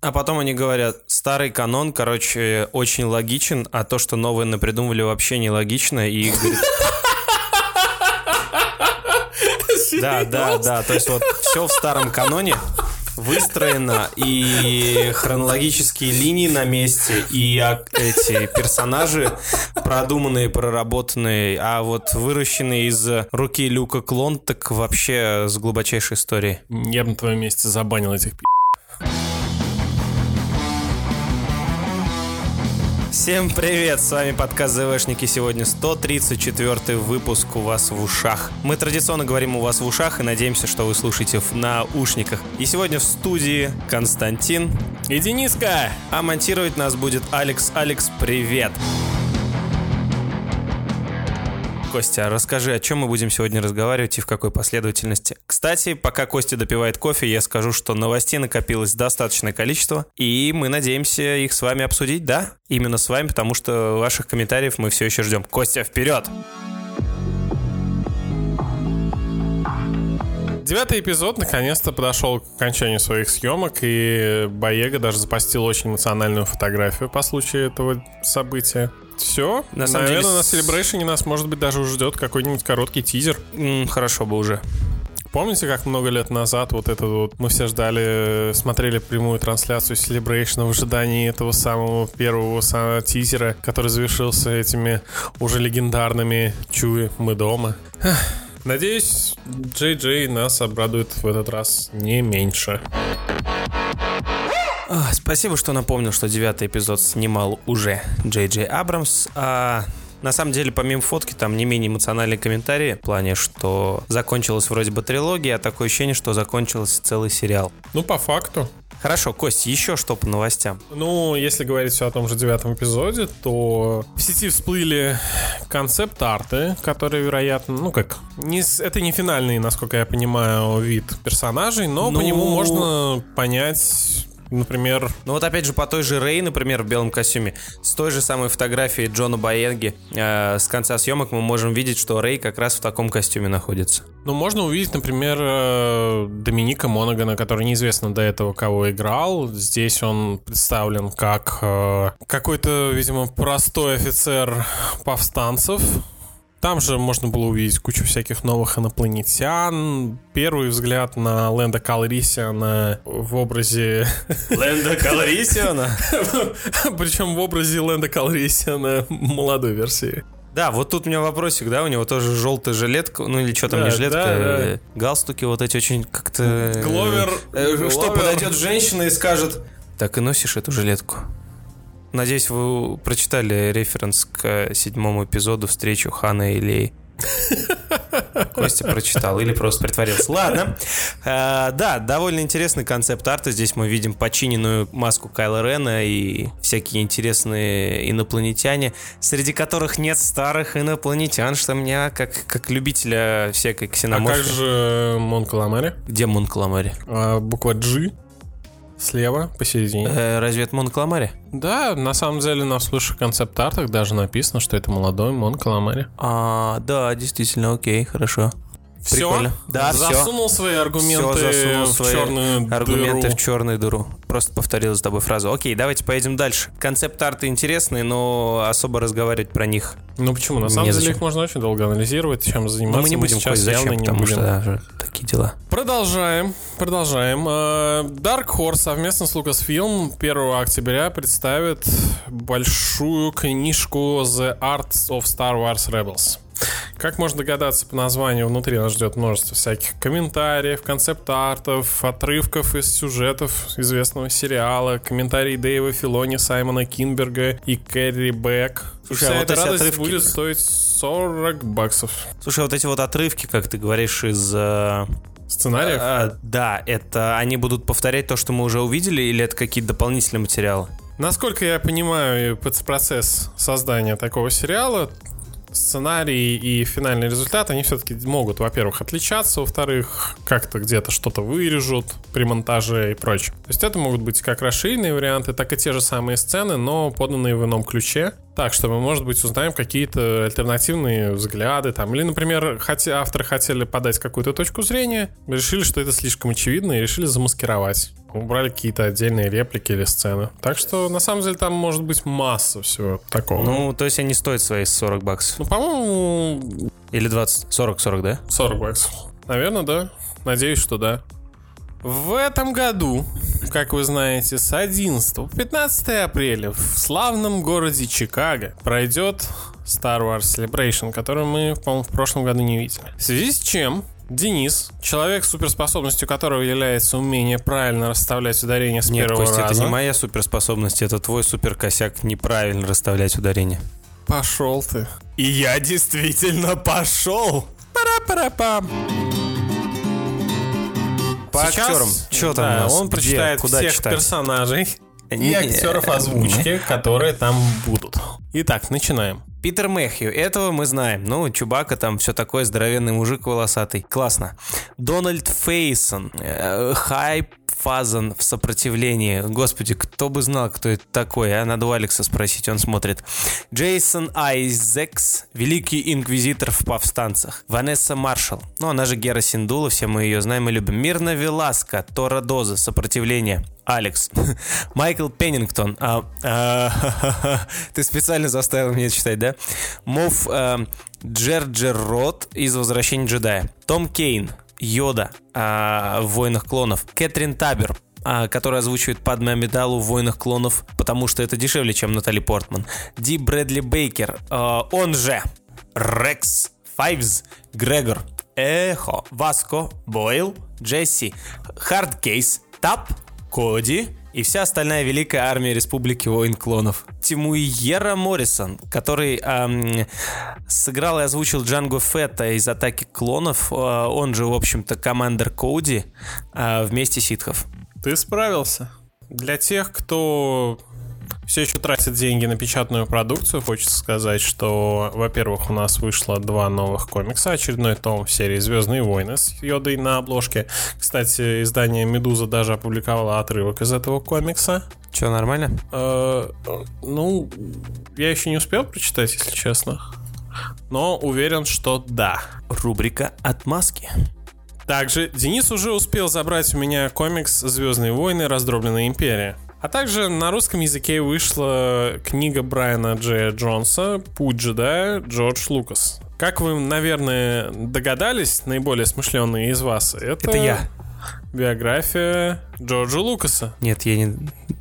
А потом они говорят, старый канон, короче, очень логичен, а то, что новое напридумывали, вообще нелогично. И говорит, Да, да, да. То есть вот все в старом каноне выстроено, и хронологические линии на месте, и эти персонажи продуманные, проработанные, а вот выращенные из руки Люка клон, так вообще с глубочайшей историей. Я бы на твоем месте забанил этих пи***. Всем привет, с вами подкаст ЗВшники. Сегодня 134 выпуск у вас в ушах. Мы традиционно говорим у вас в ушах и надеемся, что вы слушаете в наушниках. И сегодня в студии Константин И Дениска! А монтировать нас будет Алекс. Алекс, привет! Костя, расскажи, о чем мы будем сегодня разговаривать и в какой последовательности. Кстати, пока Костя допивает кофе, я скажу, что новостей накопилось достаточное количество, и мы надеемся их с вами обсудить, да? Именно с вами, потому что ваших комментариев мы все еще ждем. Костя, вперед! Девятый эпизод наконец-то подошел к окончанию своих съемок, и Боега даже запостил очень эмоциональную фотографию по случаю этого события. Все. На самом Наверное, деле, на Celebration нас, может быть, даже уже ждет какой-нибудь короткий тизер. М, хорошо бы уже. Помните, как много лет назад вот это вот мы все ждали, э, смотрели прямую трансляцию Celebration в ожидании этого самого первого са- тизера, который завершился этими уже легендарными «Чуи, мы дома». Надеюсь, Джей Джей нас обрадует в этот раз не меньше. А, спасибо, что напомнил, что девятый эпизод снимал уже Джей Джей Абрамс. А на самом деле, помимо фотки, там не менее эмоциональные комментарии в плане, что закончилась вроде бы трилогия, а такое ощущение, что закончился целый сериал. Ну, по факту. Хорошо, Кость, еще что по новостям? Ну, если говорить все о том же девятом эпизоде, то в сети всплыли концепт-арты, которые, вероятно, ну как, не, это не финальный, насколько я понимаю, вид персонажей, но Ну- по нему можно понять, например, Ну вот опять же по той же Рэй, например, в белом костюме, с той же самой фотографией Джона Боенги э, с конца съемок мы можем видеть, что Рэй как раз в таком костюме находится. ну, можно увидеть, например, э, Доминика Монагана, который неизвестно до этого кого играл. Здесь он представлен как э, какой-то, видимо, простой офицер повстанцев. Там же можно было увидеть кучу всяких новых инопланетян. Первый взгляд на Лэнда Калрисиана в образе... Лэнда Калорисиона? Причем в образе Лэнда Калрисиана молодой версии. Да, вот тут у меня вопросик, да, у него тоже желтая жилетка, ну или что там, Да, не жилетка, да, да. э, галстуки вот эти очень как-то... э, Гловер- э, Что, подойдет женщина и скажет, так и носишь эту жилетку. Надеюсь, вы прочитали референс к седьмому эпизоду встречу Хана и Леи. Костя прочитал или просто притворился. Ладно. Э, да, довольно интересный концепт арта. Здесь мы видим починенную маску Кайла Рена и всякие интересные инопланетяне, среди которых нет старых инопланетян, что меня, как, как любителя всякой А как ксеноморфии... же Мон Каламари? Где Мон Каламари? А, буква G слева посередине. Э, разве это Мон Каламари? Да, на самом деле на слушах концепт-артах даже написано, что это молодой Мон Каламари. А, да, действительно, окей, хорошо. Все? Прикольно. Да. Засунул свои аргументы Всё, засунул в свои черную Аргументы дыру. в черную дыру. Просто повторил с тобой фразу. Окей, давайте поедем дальше. Концепт-арты интересные, но особо разговаривать про них Ну почему? На самом деле Незачем. их можно очень долго анализировать, чем заниматься. Но мы не будем сейчас зачем, явно не потому будем. что да, такие дела. Продолжаем, продолжаем. Э, Dark Horse совместно с Lucasfilm 1 октября представит большую книжку The Arts of Star Wars Rebels. Как можно догадаться по названию, внутри нас ждет множество всяких комментариев, концепт-артов, отрывков из сюжетов известного сериала, комментарии Дэйва Филони, Саймона Кинберга и Кэрри Бэк. Слушай, Вся а вот эта эти радость отрывки- будет стоить 40 баксов. Слушай, вот эти вот отрывки, как ты говоришь, из... э, Сценариев? э, да, это они будут повторять то, что мы уже увидели, или это какие-то дополнительные материалы? Насколько я понимаю процесс создания такого сериала, сценарий и финальный результат, они все-таки могут, во-первых, отличаться, во-вторых, как-то где-то что-то вырежут при монтаже и прочем. То есть это могут быть как расширенные варианты, так и те же самые сцены, но поданные в ином ключе. Так что мы, может быть, узнаем какие-то альтернативные взгляды там. Или, например, хотя авторы хотели подать какую-то точку зрения, решили, что это слишком очевидно и решили замаскировать убрали какие-то отдельные реплики или сцены. Так что, на самом деле, там может быть масса всего такого. Ну, то есть они стоят свои 40 баксов. Ну, по-моему, Или 20, 40, 40, да? 40 баксов. Наверное, да. Надеюсь, что да. В этом году, как вы знаете, с 11 по 15 апреля в славном городе Чикаго пройдет Star Wars Celebration, который мы, по-моему, в прошлом году не видели. В связи с чем Денис, человек, суперспособностью которого является умение правильно расставлять ударение с Нет, первого Костя, раза. это не моя суперспособность, это твой суперкосяк неправильно расставлять ударение. Пошел ты. И я действительно пошел. Пара-пара-пам. По актерам, что там да, у нас? Он Где? прочитает Куда всех читать? персонажей и актеров озвучки, которые там будут. Итак, начинаем. Питер Мэхью, этого мы знаем. Ну, Чубака там все такое, здоровенный мужик волосатый. Классно. Дональд Фейсон, э, Хайп Фазан в сопротивлении. Господи, кто бы знал, кто это такой, а? Надо у Алекса спросить, он смотрит. Джейсон Айзекс, великий инквизитор в повстанцах. Ванесса Маршалл, ну она же Гера Синдула, все мы ее знаем и любим. Мирна Веласка, Тора Доза, сопротивление. Алекс. Майкл Пеннингтон. А, а, ты специально заставил меня читать, да? Мов а, Джерджер Рот из «Возвращения джедая». Том Кейн. Йода а, в «Войнах клонов». Кэтрин Табер а, которая озвучивает Падме Амидалу в «Войнах клонов», потому что это дешевле, чем Натали Портман. Ди Брэдли Бейкер, а, он же Рекс Файвз, Грегор, Эхо, Васко, Бойл, Джесси, Хардкейс, Тап, Коди и вся остальная великая армия Республики Войн Клонов. Тимуиера Моррисон, который эм, сыграл и озвучил Джанго Фетта из «Атаки клонов», э, он же, в общем-то, командир Коди э, вместе ситхов. Ты справился. Для тех, кто все еще тратит деньги на печатную продукцию, хочется сказать, что, во-первых, у нас вышло два новых комикса. Очередной том в серии «Звездные войны» с Йодой на обложке. Кстати, издание «Медуза» даже опубликовало отрывок из этого комикса. Че, нормально? Э, ну, я еще не успел прочитать, если честно. Но уверен, что да. Рубрика «Отмазки». Также Денис уже успел забрать у меня комикс «Звездные войны. Раздробленная империя». А также на русском языке вышла книга Брайана Джея Джонса «Путь джедая. Джордж Лукас». Как вы, наверное, догадались, наиболее смышленные из вас, это, Это я. Биография Джорджа Лукаса. Нет, я не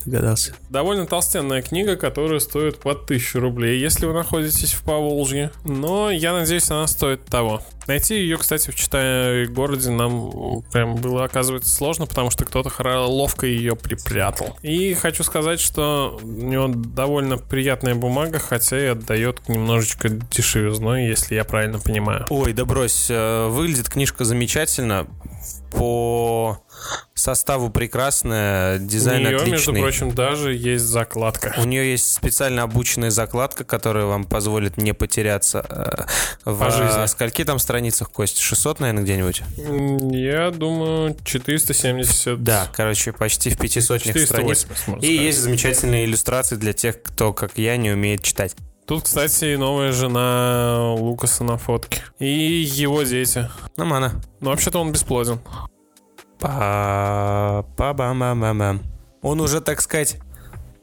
догадался. Довольно толстенная книга, которая стоит под 1000 рублей, если вы находитесь в Поволжье. Но я надеюсь, она стоит того. Найти ее, кстати, в Читай городе нам прям было, оказывается, сложно, потому что кто-то ловко ее припрятал. И хочу сказать, что у него довольно приятная бумага, хотя и отдает немножечко дешевизной, если я правильно понимаю. Ой, да брось, э, выглядит книжка замечательно. По составу прекрасная, У дизайн нее, отличный. между прочим, даже есть закладка. У нее есть специально обученная закладка, которая вам позволит не потеряться э, в По жизни. э, скольки там страницах, Кость? 600, наверное, где-нибудь? Я думаю, 470. Да, короче, почти в пяти сотнях страниц. 480, можно И сказать. есть замечательные иллюстрации для тех, кто, как я, не умеет читать. Тут, кстати, новая жена Лукаса на фотке. И его дети. Нормально. Но вообще-то он бесплоден. па па бам бам бам бам Он уже, так сказать,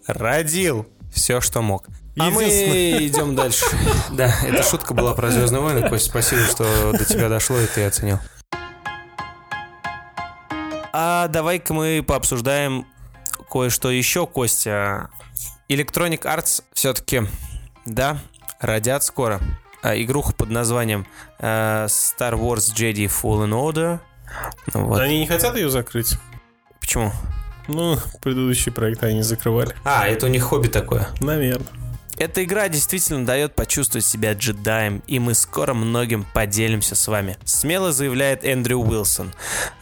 родил все, что мог. А мы идем дальше. Да, эта шутка была про Звездные войны. Кость, спасибо, что до тебя дошло и ты оценил. А давай-ка мы пообсуждаем кое-что еще, Костя. Electronic Arts все-таки, да, родят скоро а, игруху под названием э, Star Wars Jedi Fallen Order. Вот. Они не хотят ее закрыть? Почему? Ну, предыдущий проект они закрывали. А, это у них хобби такое. Наверное. Эта игра действительно дает почувствовать себя джедаем, и мы скоро многим поделимся с вами. Смело заявляет Эндрю Уилсон,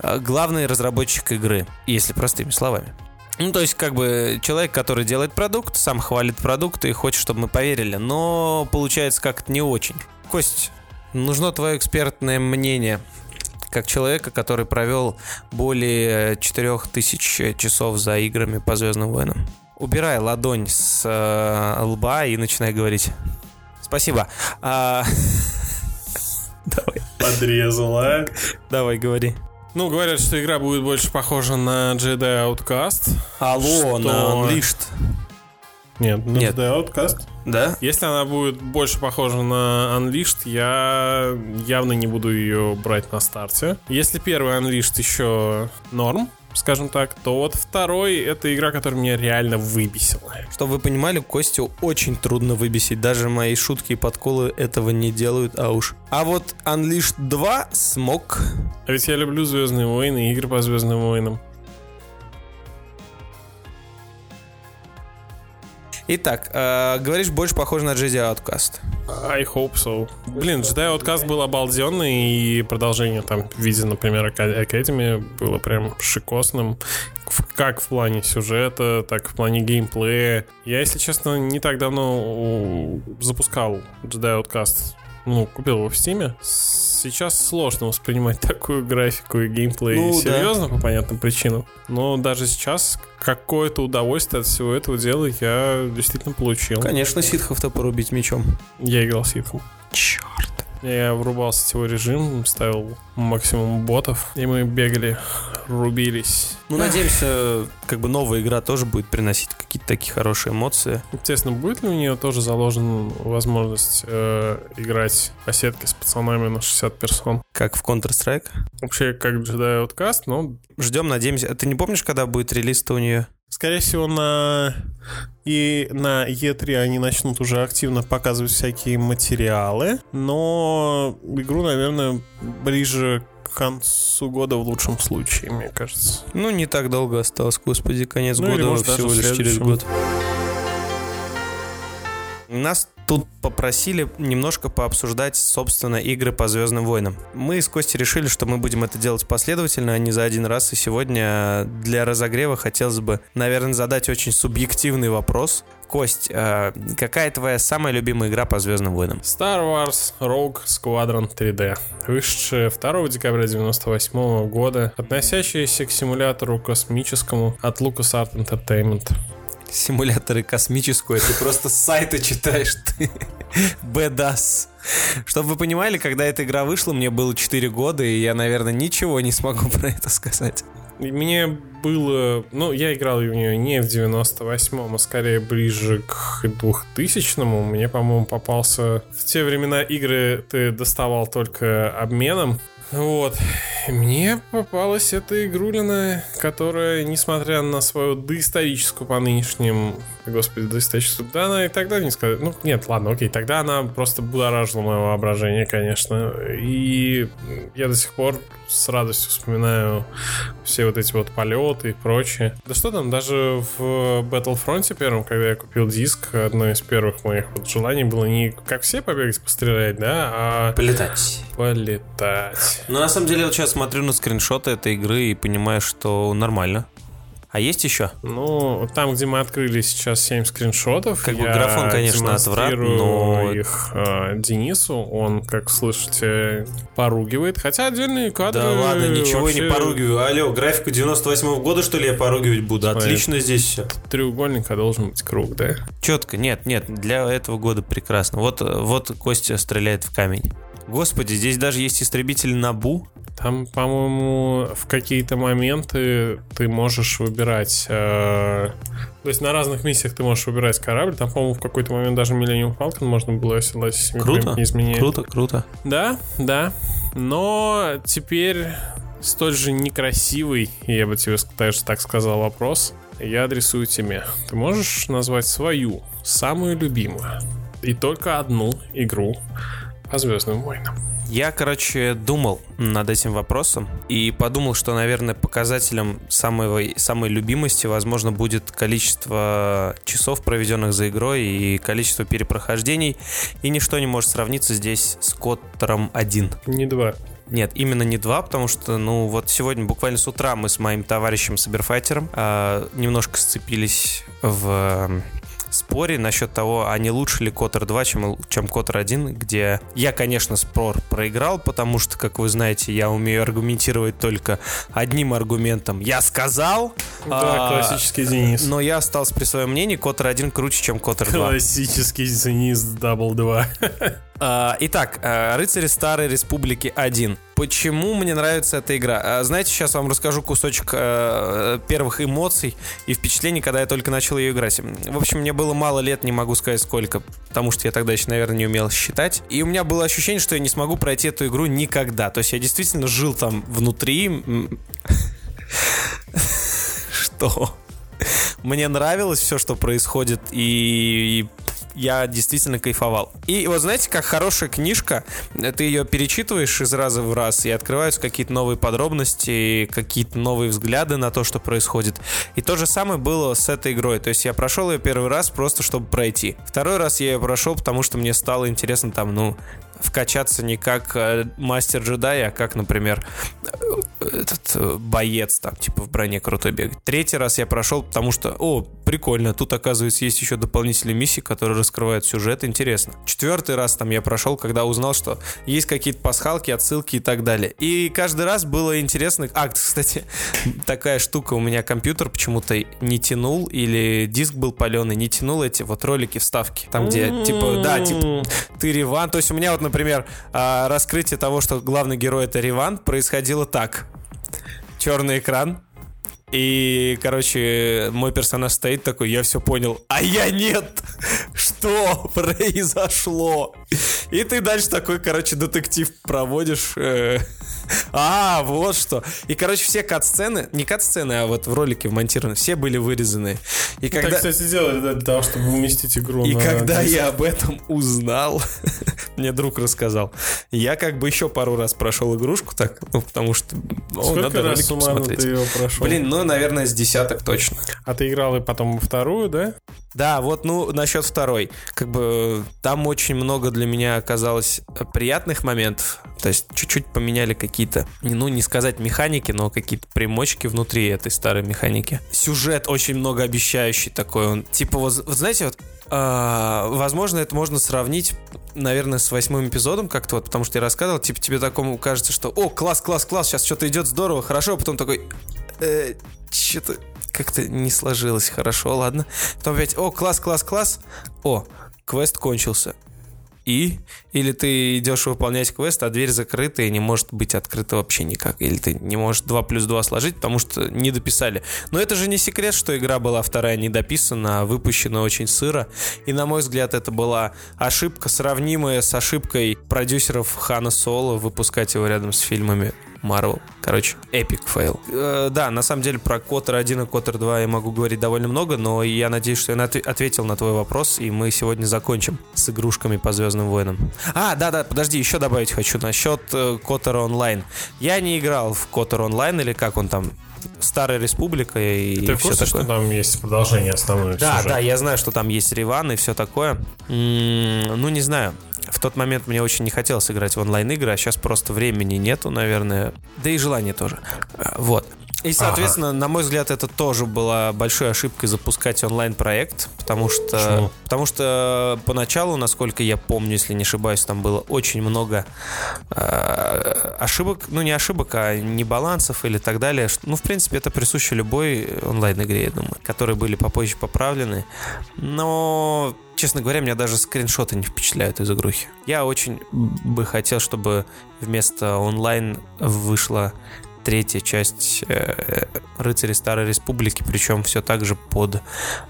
э, главный разработчик игры, если простыми словами. Ну, то есть, как бы, человек, который делает продукт, сам хвалит продукт и хочет, чтобы мы поверили, но получается как-то не очень. Кость, нужно твое экспертное мнение как человека, который провел более 4000 часов за играми по Звездным войнам. Убирай ладонь с э, лба и начинай говорить. Спасибо. А, Давай, Подрезала. давай, говори. Ну, говорят, что игра будет больше похожа на Jedi Outcast. Алло, Что? на Unleashed. Нет, на Нет. Jedi Outcast. Да? Если она будет больше похожа на Unleashed, я явно не буду ее брать на старте. Если первый Unleashed еще норм, скажем так, то вот второй это игра, которая меня реально выбесила. Чтобы вы понимали, Костю очень трудно выбесить. Даже мои шутки и подколы этого не делают, а уж. А вот Unleashed 2 смог. А ведь я люблю Звездные войны и игры по Звездным войнам. Итак, э, говоришь, больше похоже на Jedi Outcast. I hope so. Блин, Jedi Outcast был обалденный, и продолжение там в виде, например, Academy было прям шикосным. Как в плане сюжета, так и в плане геймплея. Я, если честно, не так давно запускал Jedi Outcast. Ну, купил его в Steam. Сейчас сложно воспринимать такую графику и геймплей Ну, да. серьезно по понятным причинам. Но даже сейчас какое-то удовольствие от всего этого дела я действительно получил. Конечно, ситхов-то порубить мечом. Я играл ситхом. Черт. Я врубал сетевой режим, ставил максимум ботов, и мы бегали, рубились. Ну, надеемся, как бы новая игра тоже будет приносить какие-то такие хорошие эмоции. Интересно, будет ли у нее тоже заложена возможность э, играть по сетке с пацанами на 60 персон? Как в Counter-Strike. Вообще, как Jedi Outcast, но, Ждем, надеемся. Ты не помнишь, когда будет релиз-то у нее? Скорее всего, на... И на E3 они начнут уже активно показывать всякие материалы, но игру, наверное, ближе к концу года в лучшем случае, мне кажется. Ну, не так долго осталось, господи, конец Ну, года может, всего лишь через год. Нас тут попросили немножко пообсуждать, собственно, игры по Звездным войнам. Мы с Костей решили, что мы будем это делать последовательно, а не за один раз. И сегодня для разогрева хотелось бы, наверное, задать очень субъективный вопрос. Кость, э, какая твоя самая любимая игра по Звездным войнам? Star Wars Rogue Squadron 3D, вышедшая 2 декабря 98 года, относящаяся к симулятору космическому от LucasArts Entertainment. Симуляторы космическую, ты просто с сайта читаешь ты. Бэдас. Чтобы вы понимали, когда эта игра вышла, мне было 4 года, и я, наверное, ничего не смогу про это сказать. Мне было... Ну, я играл в нее не в 98-м, а скорее ближе к 2000-му. Мне, по-моему, попался... В те времена игры ты доставал только обменом. Вот. Мне попалась эта игрулина, которая, несмотря на свою доисторическую по нынешним... Господи, доисторическую... Да, она и тогда не сказать... Ну, нет, ладно, окей. Тогда она просто будоражила мое воображение, конечно. И я до сих пор с радостью вспоминаю все вот эти вот полеты и прочее. Да что там, даже в Battlefront первом, когда я купил диск, одно из первых моих вот желаний было не как все побегать, пострелять, да, а Полетать. полетать. Ну, на самом деле, вот сейчас смотрю на скриншоты этой игры и понимаю, что нормально. А есть еще? Ну, там, где мы открыли сейчас 7 скриншотов, Как бы графон, конечно, отврат, но- их э, Денису, он, как слышите, поругивает, хотя отдельные кадры... Да ладно, ничего я не вообще поругиваю. Алло, графику 98 года, что ли, я поругивать буду? Смотри. Отлично здесь все. Треугольник, а должен быть круг, да? Четко, нет, нет, для этого года прекрасно. Вот, вот Костя стреляет в камень. Господи, здесь даже есть истребитель Набу. Там, по-моему, в какие-то моменты ты можешь выбирать... э, то есть на разных миссиях ты можешь выбирать корабль. Там, по-моему, в какой-то момент даже Millennium Falcon можно было оседлать, Круто, изменяет. круто, круто. Да, да. Но теперь столь же некрасивый, я бы тебе даже так сказал, вопрос я адресую тебе. Ты можешь назвать свою, самую любимую и только одну игру по Звездным войнам? Я, короче, думал над этим вопросом и подумал, что, наверное, показателем самой, самой любимости, возможно, будет количество часов, проведенных за игрой, и количество перепрохождений. И ничто не может сравниться здесь с Коттером 1. Не два. Нет, именно не два, потому что, ну, вот сегодня буквально с утра мы с моим товарищем Саберфайтером а, немножко сцепились в споре насчет того, а не лучше ли Котор 2, чем, чем Котор 1, где я, конечно, спор проиграл, потому что, как вы знаете, я умею аргументировать только одним аргументом. Я сказал, Да, а, классический Денис. но я остался при своем мнении, Котор 1 круче, чем Котор 2. Классический Денис Double 2. А, итак, а, «Рыцари Старой Республики 1». Почему мне нравится эта игра? А, знаете, сейчас вам расскажу кусочек э, первых эмоций и впечатлений, когда я только начал ее играть. В общем, мне было мало лет, не могу сказать сколько, потому что я тогда еще, наверное, не умел считать. И у меня было ощущение, что я не смогу пройти эту игру никогда. То есть я действительно жил там внутри. Что? Мне нравилось все, что происходит, и я действительно кайфовал. И вот знаете, как хорошая книжка, ты ее перечитываешь из раза в раз, и открываются какие-то новые подробности, какие-то новые взгляды на то, что происходит. И то же самое было с этой игрой. То есть я прошел ее первый раз просто, чтобы пройти. Второй раз я ее прошел, потому что мне стало интересно там, ну, вкачаться не как э, мастер джедай, а как, например, этот э, боец там, типа в броне крутой бегать. Третий раз я прошел, потому что, о, прикольно, тут, оказывается, есть еще дополнительные миссии, которые раскрывают сюжет, интересно. Четвертый раз там я прошел, когда узнал, что есть какие-то пасхалки, отсылки и так далее. И каждый раз было интересно. А, кстати, такая штука, у меня компьютер почему-то не тянул, или диск был паленый, не тянул эти вот ролики вставки. Там, где, типа, да, типа, ты Риван. То есть у меня вот, например, а, раскрытие того, что главный герой это Риван, происходило так. Черный экран, и, короче, мой персонаж стоит такой, я все понял, а я нет! Что произошло? И ты дальше такой, короче, детектив проводишь. Э, а, вот что. И, короче, все кат-сцены, не кат-сцены, а вот в ролике вмонтированы, все были вырезаны. И когда... Так, кстати, делали для того, чтобы уместить игру И когда я об этом узнал, мне друг рассказал, я как бы еще пару раз прошел игрушку так, ну, потому что... о, Сколько надо раз суммарно ты его прошел? Блин, ну, наверное, с десяток точно. А ты играл и потом вторую, да? Да, вот, ну, насчет второй. Как бы там очень много для меня оказалось приятных моментов. То есть чуть-чуть поменяли какие-то, ну, не сказать механики, но какие-то примочки внутри этой старой механики. Сюжет очень многообещающий такой. Он, типа, вот, вот знаете, вот а, возможно, это можно сравнить, наверное, с восьмым эпизодом как-то вот, потому что я рассказывал, типа тебе такому кажется, что о, класс, класс, класс, сейчас что-то идет здорово, хорошо, а потом такой, э, что-то как-то не сложилось хорошо, ладно. Потом опять, о, класс, класс, класс, о, квест кончился. И? Или ты идешь выполнять квест, а дверь закрыта и не может быть открыта вообще никак. Или ты не можешь 2 плюс 2 сложить, потому что не дописали. Но это же не секрет, что игра была вторая не дописана, а выпущена очень сыро. И, на мой взгляд, это была ошибка, сравнимая с ошибкой продюсеров Хана Соло выпускать его рядом с фильмами Marvel. Короче, epic fail. Э, да, на самом деле про Котор 1 и Котор 2 я могу говорить довольно много, но я надеюсь, что я на- ответил на твой вопрос, и мы сегодня закончим с игрушками по Звездным войнам. А, да-да, подожди, еще добавить хочу насчет э, Котора онлайн. Я не играл в Котор онлайн, или как он там, Старая Республика и Ты все курсе, такое. что там есть продолжение основной Да, сюжет? да, я знаю, что там есть Риван и все такое. М, ну, не знаю. В тот момент мне очень не хотелось играть в онлайн-игры, а сейчас просто времени нету, наверное. Да и желания тоже. А, Вот. И, соответственно, на мой взгляд, это тоже была большой ошибкой запускать онлайн-проект, потому что, Почему? потому что поначалу, насколько я помню, если не ошибаюсь, там было очень много э, ошибок, ну не ошибок, а небалансов или так далее. Ну, в принципе, это присуще любой онлайн-игре, я думаю, которые были попозже поправлены. Но, честно говоря, меня даже скриншоты не впечатляют из игрухи. Я очень бы хотел, чтобы вместо онлайн вышла третья часть э, рыцарей Старой Республики, причем все так же под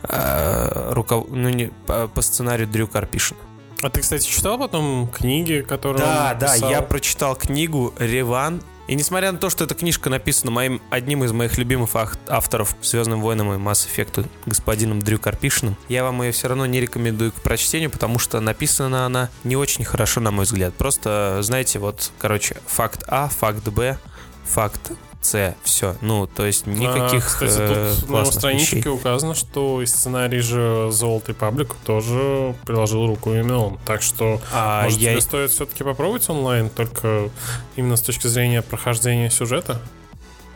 э, руков... ну, не, по, по сценарию Дрю Карпишина. А ты, кстати, читал потом книги, которые Да, да, я прочитал книгу Реван. И несмотря на то, что эта книжка написана моим одним из моих любимых авторов Звездным войнам и Mass Effect господином Дрю Карпишиным, я вам ее все равно не рекомендую к прочтению, потому что написана она не очень хорошо, на мой взгляд. Просто, знаете, вот, короче, факт А, факт Б, факт С, все. Ну, то есть никаких А, кстати, э, тут на страничке вещей. указано, что и сценарий же Золотой Паблик тоже приложил руку именно он. Так что, А может, я тебе стоит все-таки попробовать онлайн, только именно с точки зрения прохождения сюжета?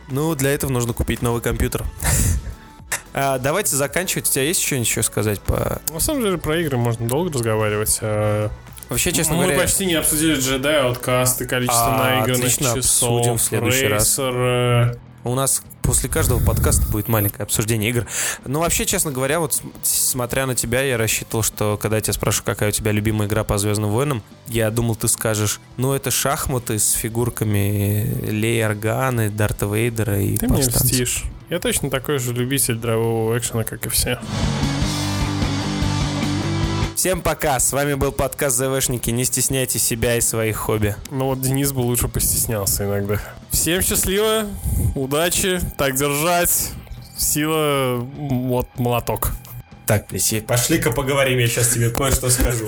Ну, для этого нужно купить новый компьютер. А, давайте заканчивать. У тебя есть еще ничего сказать по... На самом деле, про игры можно долго разговаривать. а Вообще, честно Мы говоря... почти не обсудили джедай, ауткасты, количество А, наигранных отлично, часов, обсудим в следующий раз. рейсер, э, У нас после каждого подкаста будет маленькое обсуждение игр. Ну, вообще, честно говоря, вот смотря на тебя, я рассчитывал, что когда я тебя спрашиваю, какая у тебя любимая игра по Звездным войнам, я думал, ты скажешь, ну, это шахматы с фигурками Леи Органы, Дарта Вейдера и Ты повстанцев. мне льстишь. Я точно такой же любитель дрового экшена, как и все. Всем пока, с вами был подкаст ЗВшники, не стесняйте себя и своих хобби. Ну вот Денис бы лучше постеснялся иногда. Всем счастливо, удачи, так держать, сила, вот молоток. Так, пошли-ка поговорим, я сейчас тебе кое-что скажу.